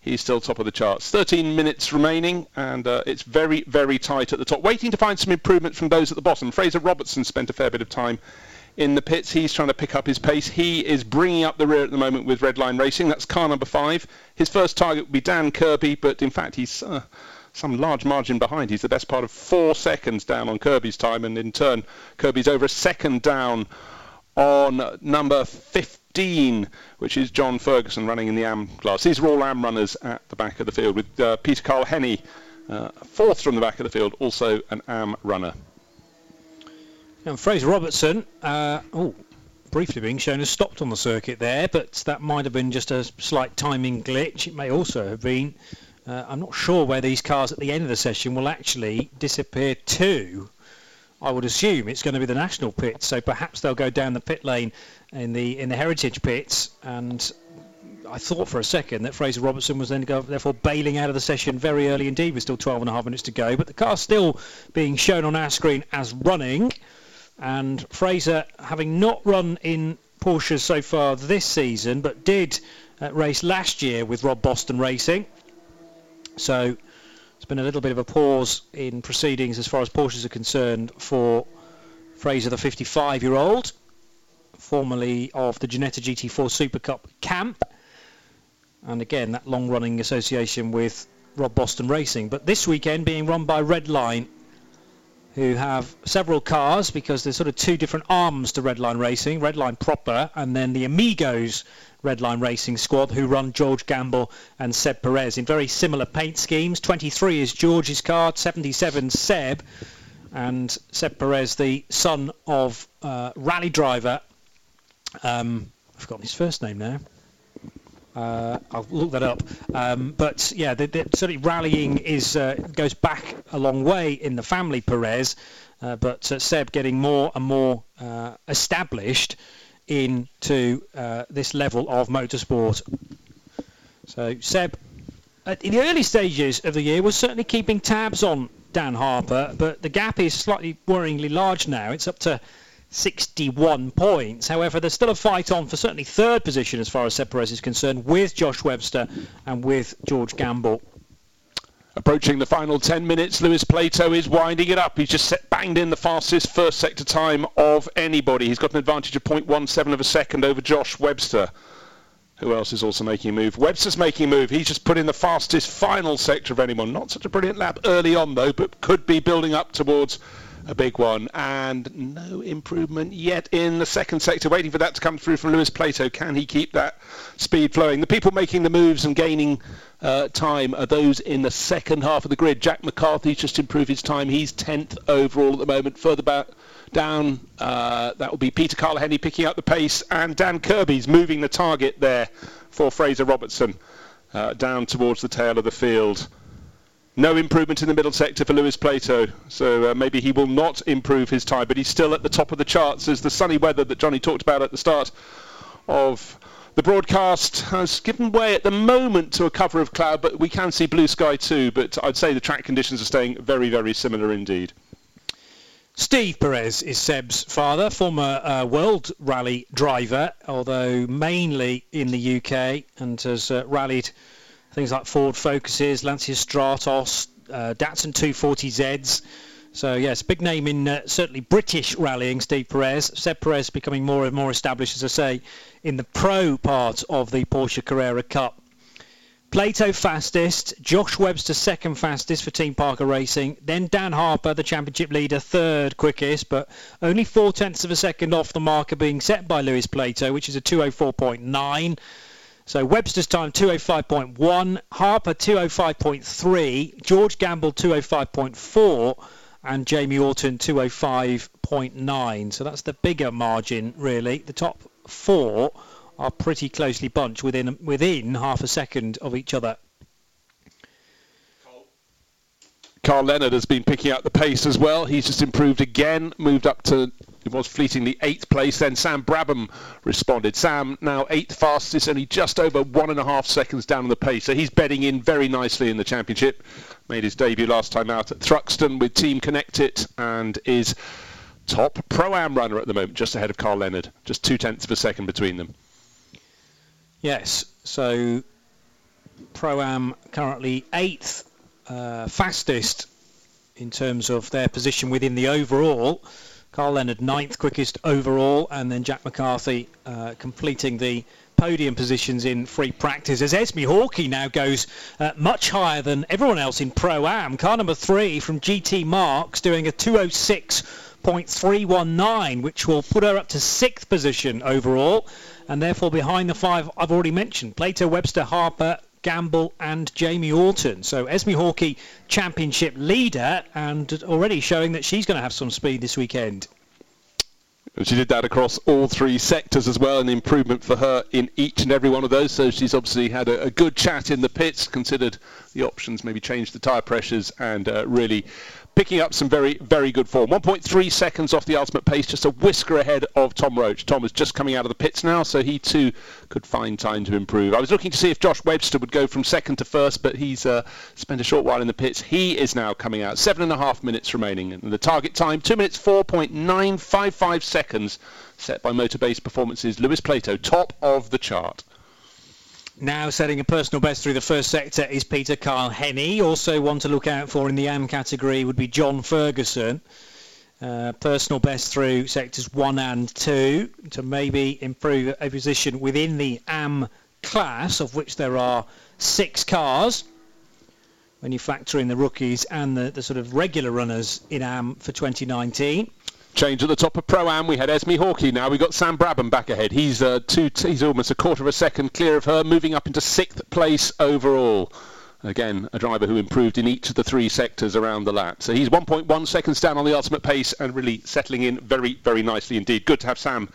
he's still top of the charts. 13 minutes remaining, and uh, it's very, very tight at the top. Waiting to find some improvement from those at the bottom. Fraser Robertson spent a fair bit of time in the pits. He's trying to pick up his pace. He is bringing up the rear at the moment with Redline Racing. That's car number five. His first target would be Dan Kirby, but in fact he's uh, some large margin behind. He's the best part of four seconds down on Kirby's time, and in turn Kirby's over a second down on number 15 which is John Ferguson running in the AM class. These are all AM runners at the back of the field, with uh, Peter Carl Henney uh, fourth from the back of the field, also an AM runner. And Fraser Robertson, uh, oh, briefly being shown as stopped on the circuit there, but that might have been just a slight timing glitch. It may also have been. Uh, I'm not sure where these cars at the end of the session will actually disappear to. I would assume it's going to be the national pit, so perhaps they'll go down the pit lane in the in the heritage pits. And I thought for a second that Fraser Robertson was then go, therefore bailing out of the session very early indeed, with still 12 and a half minutes to go. But the car's still being shown on our screen as running, and Fraser having not run in Porsches so far this season, but did uh, race last year with Rob Boston Racing. So it's been a little bit of a pause in proceedings as far as Porsches are concerned for Fraser, the 55-year-old, formerly of the Ginetta GT4 Super Cup camp. And again, that long-running association with Rob Boston Racing. But this weekend being run by Redline, who have several cars because there's sort of two different arms to Redline Racing, Redline proper, and then the Amigos Redline Racing squad who run George Gamble and Seb Perez in very similar paint schemes. 23 is George's card, 77 Seb, and Seb Perez, the son of uh, rally driver. Um, I've forgotten his first name now. Uh, I'll look that up. Um, but yeah, the, the, certainly rallying is uh, goes back a long way in the family Perez. Uh, but uh, Seb getting more and more uh, established into uh, this level of motorsport. So Seb, in the early stages of the year, was certainly keeping tabs on Dan Harper, but the gap is slightly worryingly large now. It's up to 61 points. However, there's still a fight on for certainly third position as far as Seb Perez is concerned with Josh Webster and with George Gamble. Approaching the final 10 minutes, Lewis Plato is winding it up. He's just set, banged in the fastest first sector time of anybody. He's got an advantage of 0.17 of a second over Josh Webster. Who else is also making a move? Webster's making a move. He's just put in the fastest final sector of anyone. Not such a brilliant lap early on, though, but could be building up towards a big one. And no improvement yet in the second sector. Waiting for that to come through from Lewis Plato. Can he keep that speed flowing? The people making the moves and gaining uh, time are those in the second half of the grid. Jack McCarthy's just improved his time. He's 10th overall at the moment. Further back down, uh, that will be Peter Carl-Henny picking up the pace, and Dan Kirby's moving the target there for Fraser Robertson uh, down towards the tail of the field. No improvement in the middle sector for Lewis Plato, so uh, maybe he will not improve his time, but he's still at the top of the charts as the sunny weather that Jonny talked about at the start of the broadcast has given way at the moment to a cover of cloud, but we can see blue sky too. But I'd say the track conditions are staying very, very similar indeed. Steve Perez is Seb's father, former uh, World Rally driver, although mainly in the UK, and has uh, rallied things like Ford Focuses, Lancia Stratos, uh, Datsun 240Zs. So yes, big name in uh, certainly British rallying. Steve Perez, Seb Perez becoming more and more established, as I say, in the pro part of the Porsche Carrera Cup. Plato fastest, Josh Webster second fastest for Team Parker Racing, then Dan Harper, the championship leader, third quickest, but only four tenths of a second off the marker being set by Lewis Plato, which is a 204.9. So Webster's time 205.1, Harper 205.3, George Gamble 205.4, and Jamie Orton 205.9. So that's the bigger margin, really. The top four are pretty closely bunched within within half a second of each other. Carl Leonard has been picking up the pace as well. He's just improved again, moved up to it was fleetingly eighth place. Then Sam Brabham responded. Sam now eighth fastest, only just over one and a half seconds down on the pace. So he's bedding in very nicely in the championship. Made his debut last time out at Thruxton with Team Connect It and is top pro-am runner at the moment, just ahead of Carl Leonard. Just two tenths of a second between them. Yes, so Pro-Am currently eighth uh, fastest in terms of their position within the overall. Carl Leonard ninth quickest overall, and then Jack McCarthy uh, completing the podium positions in free practice as Esme Hawkey now goes uh, much higher than everyone else in Pro-Am. Car number three from GT Marques doing a 206.319, which will put her up to sixth position overall and therefore behind the five I've already mentioned Plato, Webster, Harper, Gamble and Jamie Orton. So Esme Hawkey, championship leader, and already showing that she's going to have some speed this weekend. She did that across all three sectors as well, an improvement for her in each and every one of those. So she's obviously had a, a good chat in the pits, considered the options, maybe changed the tyre pressures, and uh, really picking up some very, very good form. 1.3 seconds off the ultimate pace, just a whisker ahead of Tom Roach. Tom is just coming out of the pits now, so he too could find time to improve. I was looking to see if Josh Webster would go from second to first, but he's uh, spent a short while in the pits. He is now coming out. Seven and a half minutes remaining. And the target time, 2 minutes 4.955 seconds, set by Motorbase Performances. Lewis Plato, top of the chart. Now setting a personal best through the first sector is Peter Carl-Henny. Also one to look out for in the AM category would be John Ferguson. Uh, personal best through sectors 1 and 2 to maybe improve a position within the AM class, of which there are six cars when you factor in the rookies and the, the sort of regular runners in AM for 2019. Change at the top of Pro-Am. We had Esme Hawkey. Now we've got Sam Brabham back ahead. He's, uh, two, he's almost a quarter of a second clear of her, moving up into sixth place overall. Again, a driver who improved in each of the three sectors around the lap. So he's 1.1 seconds down on the ultimate pace and really settling in very, very nicely indeed. Good to have Sam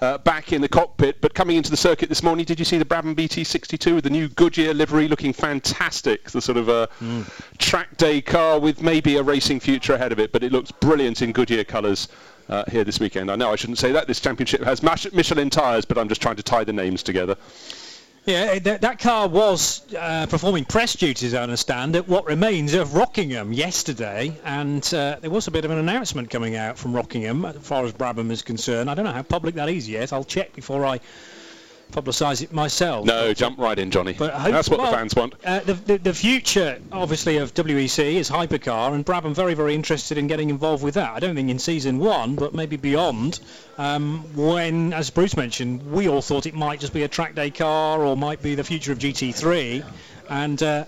uh, back in the cockpit. But coming into the circuit this morning, did you see the Brabham BT62 with the new Goodyear livery looking fantastic? The sort of a mm. track day car with maybe a racing future ahead of it, but it looks brilliant in Goodyear colours. Uh, here this weekend. I know I shouldn't say that. This championship has Michelin tyres, but I'm just trying to tie the names together. Yeah, that, that car was uh, performing press duties, I understand, at what remains of Rockingham yesterday, and uh, there was a bit of an announcement coming out from Rockingham as far as Brabham is concerned. I don't know how public that is yet. I'll check before I publicise it myself. No, but, jump right in, Johnny. But That's what well, the fans want. Uh, the, the, the, future, obviously, of WEC is hypercar, and Brabham very, very interested in getting involved with that. I don't think in season one, but maybe beyond. Um, when, as Bruce mentioned, we all thought it might just be a track day car or might be the future of GT3, and uh,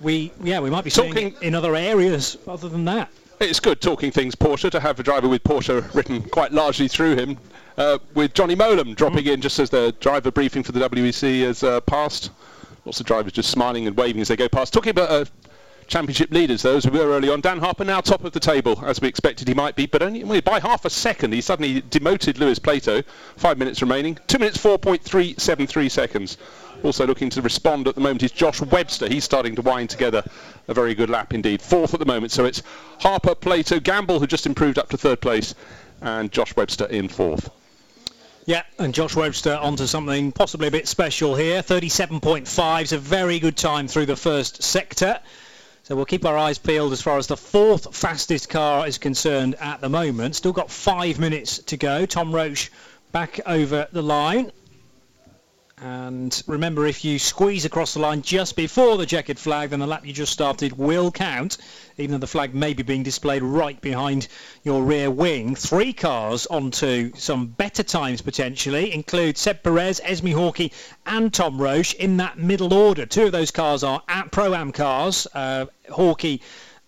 we, yeah, we might be Talking in other areas other than that. It's good talking things Porsche to have a driver with Porsche written quite largely through him. Uh, with Johnny Mowlem dropping in just as the driver briefing for the WEC has uh, passed. Lots of drivers just smiling and waving as they go past. Talking about uh, championship leaders, those we were early on. Dan Harper now top of the table, as we expected he might be, but only by half a second. He suddenly demoted Lewis Plato. Five minutes remaining. Two minutes, 4.373 seconds. Also looking to respond at the moment is Josh Webster. He's starting to wind together a very good lap indeed. Fourth at the moment. So it's Harper, Plato, Gamble, who just improved up to third place, and Josh Webster in fourth. Yeah, and Josh Webster onto something possibly a bit special here. 37.5 is a very good time through the first sector. So we'll keep our eyes peeled as far as the fourth fastest car is concerned at the moment. Still got five minutes to go. Tom Roche back over the line. And remember, if you squeeze across the line just before the checkered flag, then the lap you just started will count, even though the flag may be being displayed right behind your rear wing. Three cars onto some better times potentially include Seb Perez, Esme Hawkey, and Tom Roche in that middle order. Two of those cars are at Pro-Am cars, uh, Hawkey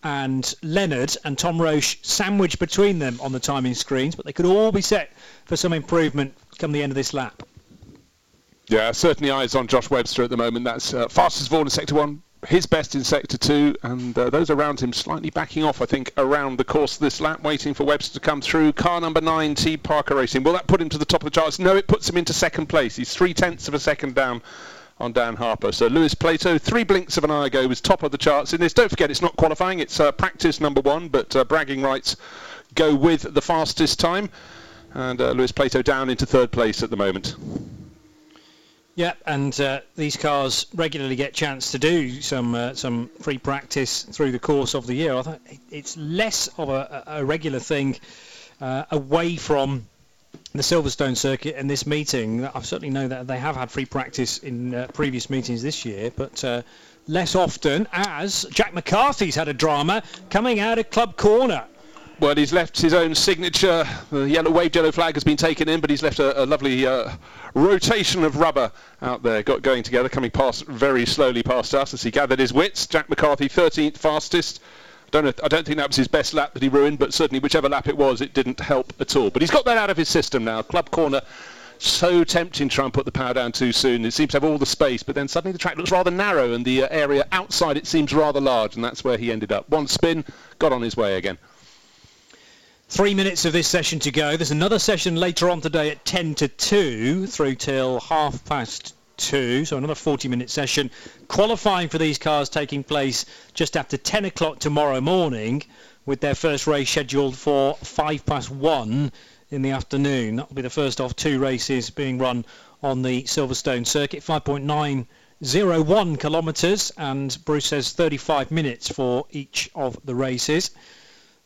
and Leonard and Tom Roche sandwiched between them on the timing screens, but they could all be set for some improvement come the end of this lap. Yeah, certainly eyes on Josh Webster at the moment. That's uh, fastest all in Sector 1, his best in Sector 2, and uh, those around him slightly backing off, I think, around the course of this lap, waiting for Webster to come through. Car number 9, T Parker Racing. Will that put him to the top of the charts? No, it puts him into second place. He's three-tenths of a second down on Dan Harper. So Lewis Plato, three blinks of an eye ago, was top of the charts in this. Don't forget, it's not qualifying, it's uh, practice number one, but uh, bragging rights go with the fastest time. And uh, Lewis Plato down into third place at the moment. Yeah, and uh, these cars regularly get chance to do some uh, some free practice through the course of the year. I think it's less of a, a regular thing uh, away from the Silverstone circuit and this meeting. I certainly know that they have had free practice in uh, previous meetings this year, but uh, less often as Jack McCarthy's had a drama coming out of Club Corner. Well, he's left his own signature. The yellow waved yellow flag has been taken in, but he's left a, a lovely uh, rotation of rubber out there, got going together, coming past very slowly past us as he gathered his wits. Jack McCarthy, 13th fastest. Don't know, I don't think that was his best lap that he ruined, but certainly whichever lap it was, it didn't help at all. But he's got that out of his system now. Club corner so tempting to try and put the power down too soon. It seems to have all the space, but then suddenly the track looks rather narrow and the uh, area outside it seems rather large, and that's where he ended up. One spin, got on his way again. Three minutes of this session to go. There's another session later on today at 10 to 2 through till half past 2, so another 40 minute session. Qualifying for these cars taking place just after 10 o'clock tomorrow morning with their first race scheduled for 5 past 1 in the afternoon. That will be the first of two races being run on the Silverstone circuit. 5.901 kilometres and Bruce says 35 minutes for each of the races.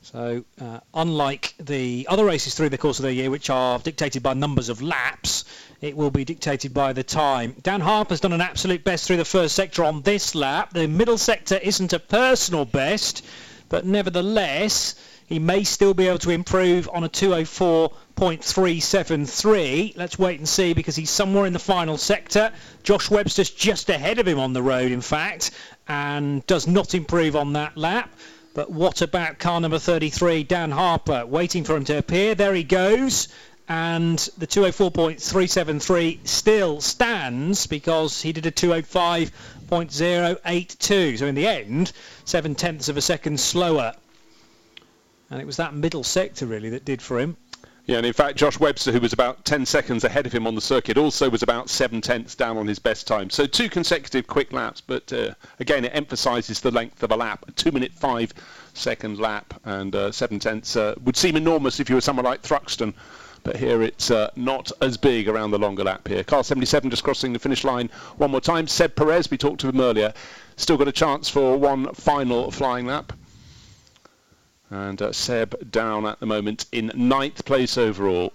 So, uh, unlike the other races through the course of the year, which are dictated by numbers of laps, it will be dictated by the time. Dan Harper's done an absolute best through the first sector on this lap. The middle sector isn't a personal best, but nevertheless, he may still be able to improve on a 204.373. Let's wait and see because he's somewhere in the final sector. Josh Webster's just ahead of him on the road, in fact, and does not improve on that lap. But what about car number 33, Dan Harper, waiting for him to appear? There he goes. And the 204.373 still stands because he did a 205.082. So in the end, seven tenths of a second slower. And it was that middle sector really that did for him. Yeah, and in fact, Josh Webster, who was about 10 seconds ahead of him on the circuit, also was about seven tenths down on his best time. So two consecutive quick laps, but uh, again, it emphasises the length of a lap. A two minute five second lap and uh, seven tenths uh, would seem enormous if you were someone like Thruxton. But here it's uh, not as big around the longer lap here. Car 77 just crossing the finish line one more time. Seb Perez, we talked to him earlier, still got a chance for one final flying lap. And uh, Seb down at the moment in ninth place overall.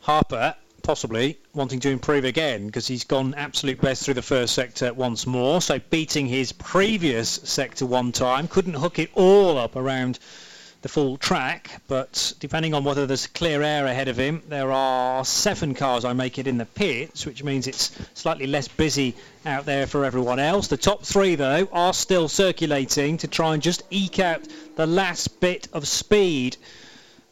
Harper possibly wanting to improve again because he's gone absolute best through the first sector once more. So beating his previous sector one time, couldn't hook it all up around the full track, but depending on whether there's clear air ahead of him, there are seven cars I make it in the pits, which means it's slightly less busy out there for everyone else. The top three, though, are still circulating to try and just eke out the last bit of speed.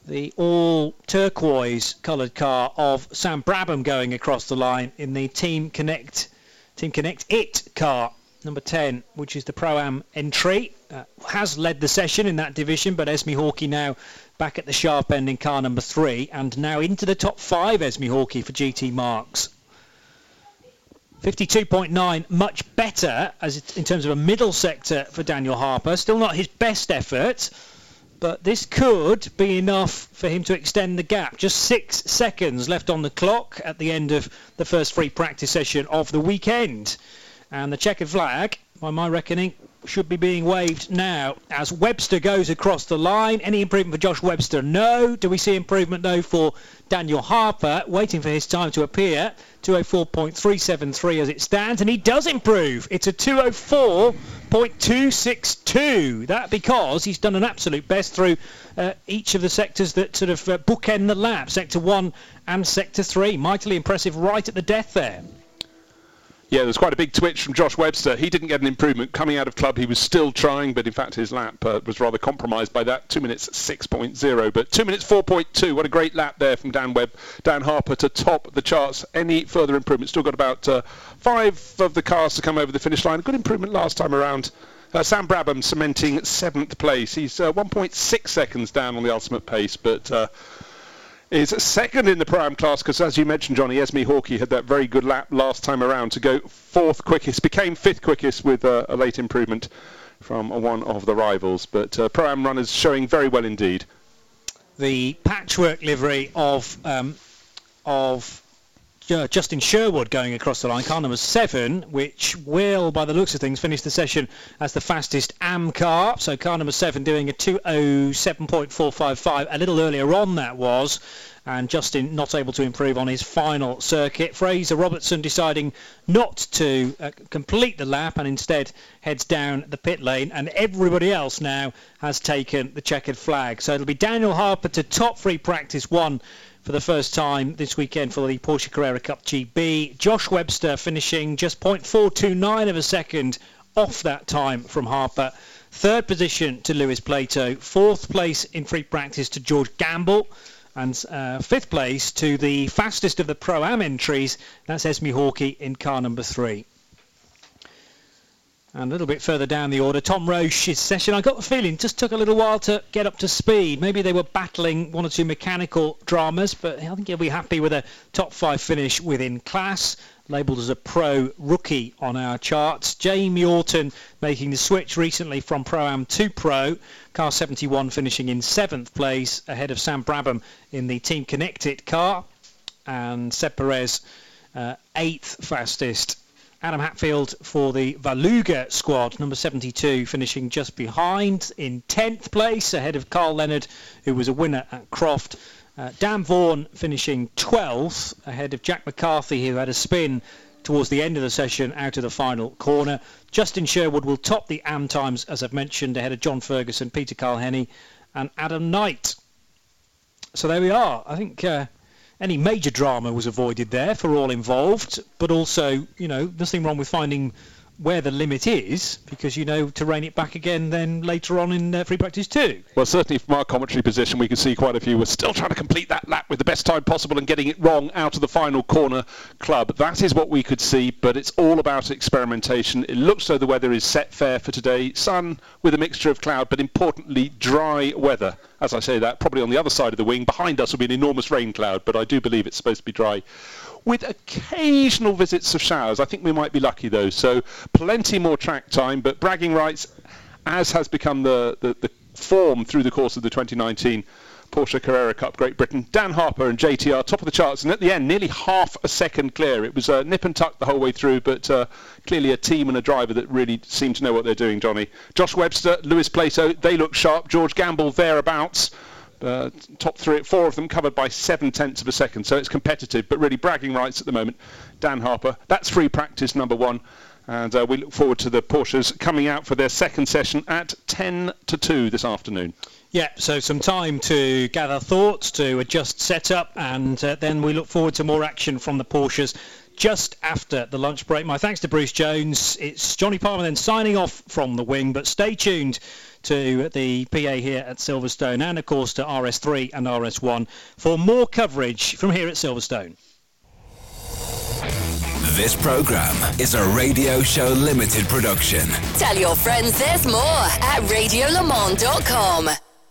The all turquoise coloured car of Sam Brabham going across the line in the Team Connect Team Connect It car number 10, which is the Pro-Am entry. Uh, has led the session in that division, but Esme Hawkey now back at the sharp end in car number 3, and now into the top 5, Esme Hawkey for GT Marques. 52.9, much better as it, in terms of a middle sector for Daniel Harper. Still not his best effort, but this could be enough for him to extend the gap. Just six seconds left on the clock at the end of the first free practice session of the weekend. And the checkered flag, by my reckoning, should be being waved now as Webster goes across the line. Any improvement for Josh Webster? No. Do we see improvement though for Daniel Harper? Waiting for his time to appear. 204.373 as it stands, and he does improve. It's a 204.262. That because he's done an absolute best through uh, each of the sectors that sort of uh, bookend the lap, Sector 1 and Sector 3. Mightily impressive right at the death there. Yeah, there's quite a big twitch from Josh Webster. He didn't get an improvement coming out of club. He was still trying, but in fact his lap uh, was rather compromised by that. Two minutes 6.0, but two minutes 4.2. What a great lap there from Dan Webb, Dan Harper to top the charts. Any further improvement? Still got about uh, five of the cars to come over the finish line. Good improvement last time around. Uh, Sam Brabham cementing seventh place. He's uh, 1.6 seconds down on the ultimate pace, but uh, is second in the Pro-Am class because, as you mentioned, Jonny, Esme Hawkey had that very good lap last time around to go fourth quickest, became fifth quickest with uh, a late improvement from one of the rivals. But uh, Pro-Am runners showing very well indeed. The patchwork livery of um, of uh, Justin Sherwood going across the line, car number seven, which will, by the looks of things, finish the session as the fastest AM car. So car number seven doing a 207.455. A little earlier on that was, and Justin not able to improve on his final circuit. Fraser Robertson deciding not to uh, complete the lap and instead heads down the pit lane. And everybody else now has taken the checkered flag. So it'll be Daniel Harper to top free practice one for the first time this weekend for the Porsche Carrera Cup GB. Josh Webster finishing just 0.429 of a second off that time from Harper. Third position to Lewis Plato. Fourth place in free practice to George Gamble. And uh, fifth place to the fastest of the Pro-Am entries. That's Esme Hawkey in car number three. And a little bit further down the order, Tom Roche's session, I got the feeling, just took a little while to get up to speed. Maybe they were battling one or two mechanical dramas, but I think he'll be happy with a top five finish within class, labelled as a pro rookie on our charts. Jamie Orton making the switch recently from Pro-Am to Pro, car 71 finishing in seventh place, ahead of Sam Brabham in the Team Connected car, and Seb Perez, uh, eighth fastest Adam Hatfield for the Valluga squad, number 72, finishing just behind in 10th place, ahead of Carl Leonard, who was a winner at Croft. Uh, Dan Vaughan finishing 12th, ahead of Jack McCarthy, who had a spin towards the end of the session out of the final corner. Justin Sherwood will top the AM times, as I've mentioned, ahead of John Ferguson, Peter Carl and Adam Knight. So there we are. I think uh, any major drama was avoided there for all involved, but also, you know, nothing wrong with finding where the limit is because you know to rein it back again then later on in uh, free practice too. Well, certainly from our commentary position, we can see quite a few were still trying to complete that lap with the best time possible and getting it wrong out of the final corner club. That is what we could see, but it's all about experimentation. It looks though the weather is set fair for today. Sun with a mixture of cloud, but importantly dry weather. As I say that, probably on the other side of the wing, behind us will be an enormous rain cloud, but I do believe it's supposed to be dry with occasional visits of showers. I think we might be lucky though. So plenty more track time, but bragging rights, as has become the, the, the form through the course of the 2019 Porsche Carrera Cup Great Britain. Dan Harper and JTR top of the charts, and at the end, nearly half a second clear. It was uh, nip and tuck the whole way through, but uh, clearly a team and a driver that really seem to know what they're doing, Jonny. Josh Webster, Lewis Plato, they look sharp. George Gamble thereabouts. Uh, top three, four of them covered by seven tenths of a second, so it's competitive, but really bragging rights at the moment. Dan Harper. That's free practice number one. And uh, we look forward to the Porsches coming out for their second session at 10 to 2 this afternoon. Yeah, so some time to gather thoughts, to adjust setup, and uh, then we look forward to more action from the Porsches just after the lunch break. My thanks to Bruce Jones. It's Jonny Palmer then signing off from the wing, but stay tuned to the PA here at Silverstone and of course to RS3 and RS1 for more coverage from here at Silverstone. This program is a Radio Show Limited production. Tell your friends there's more at radiolemans.com.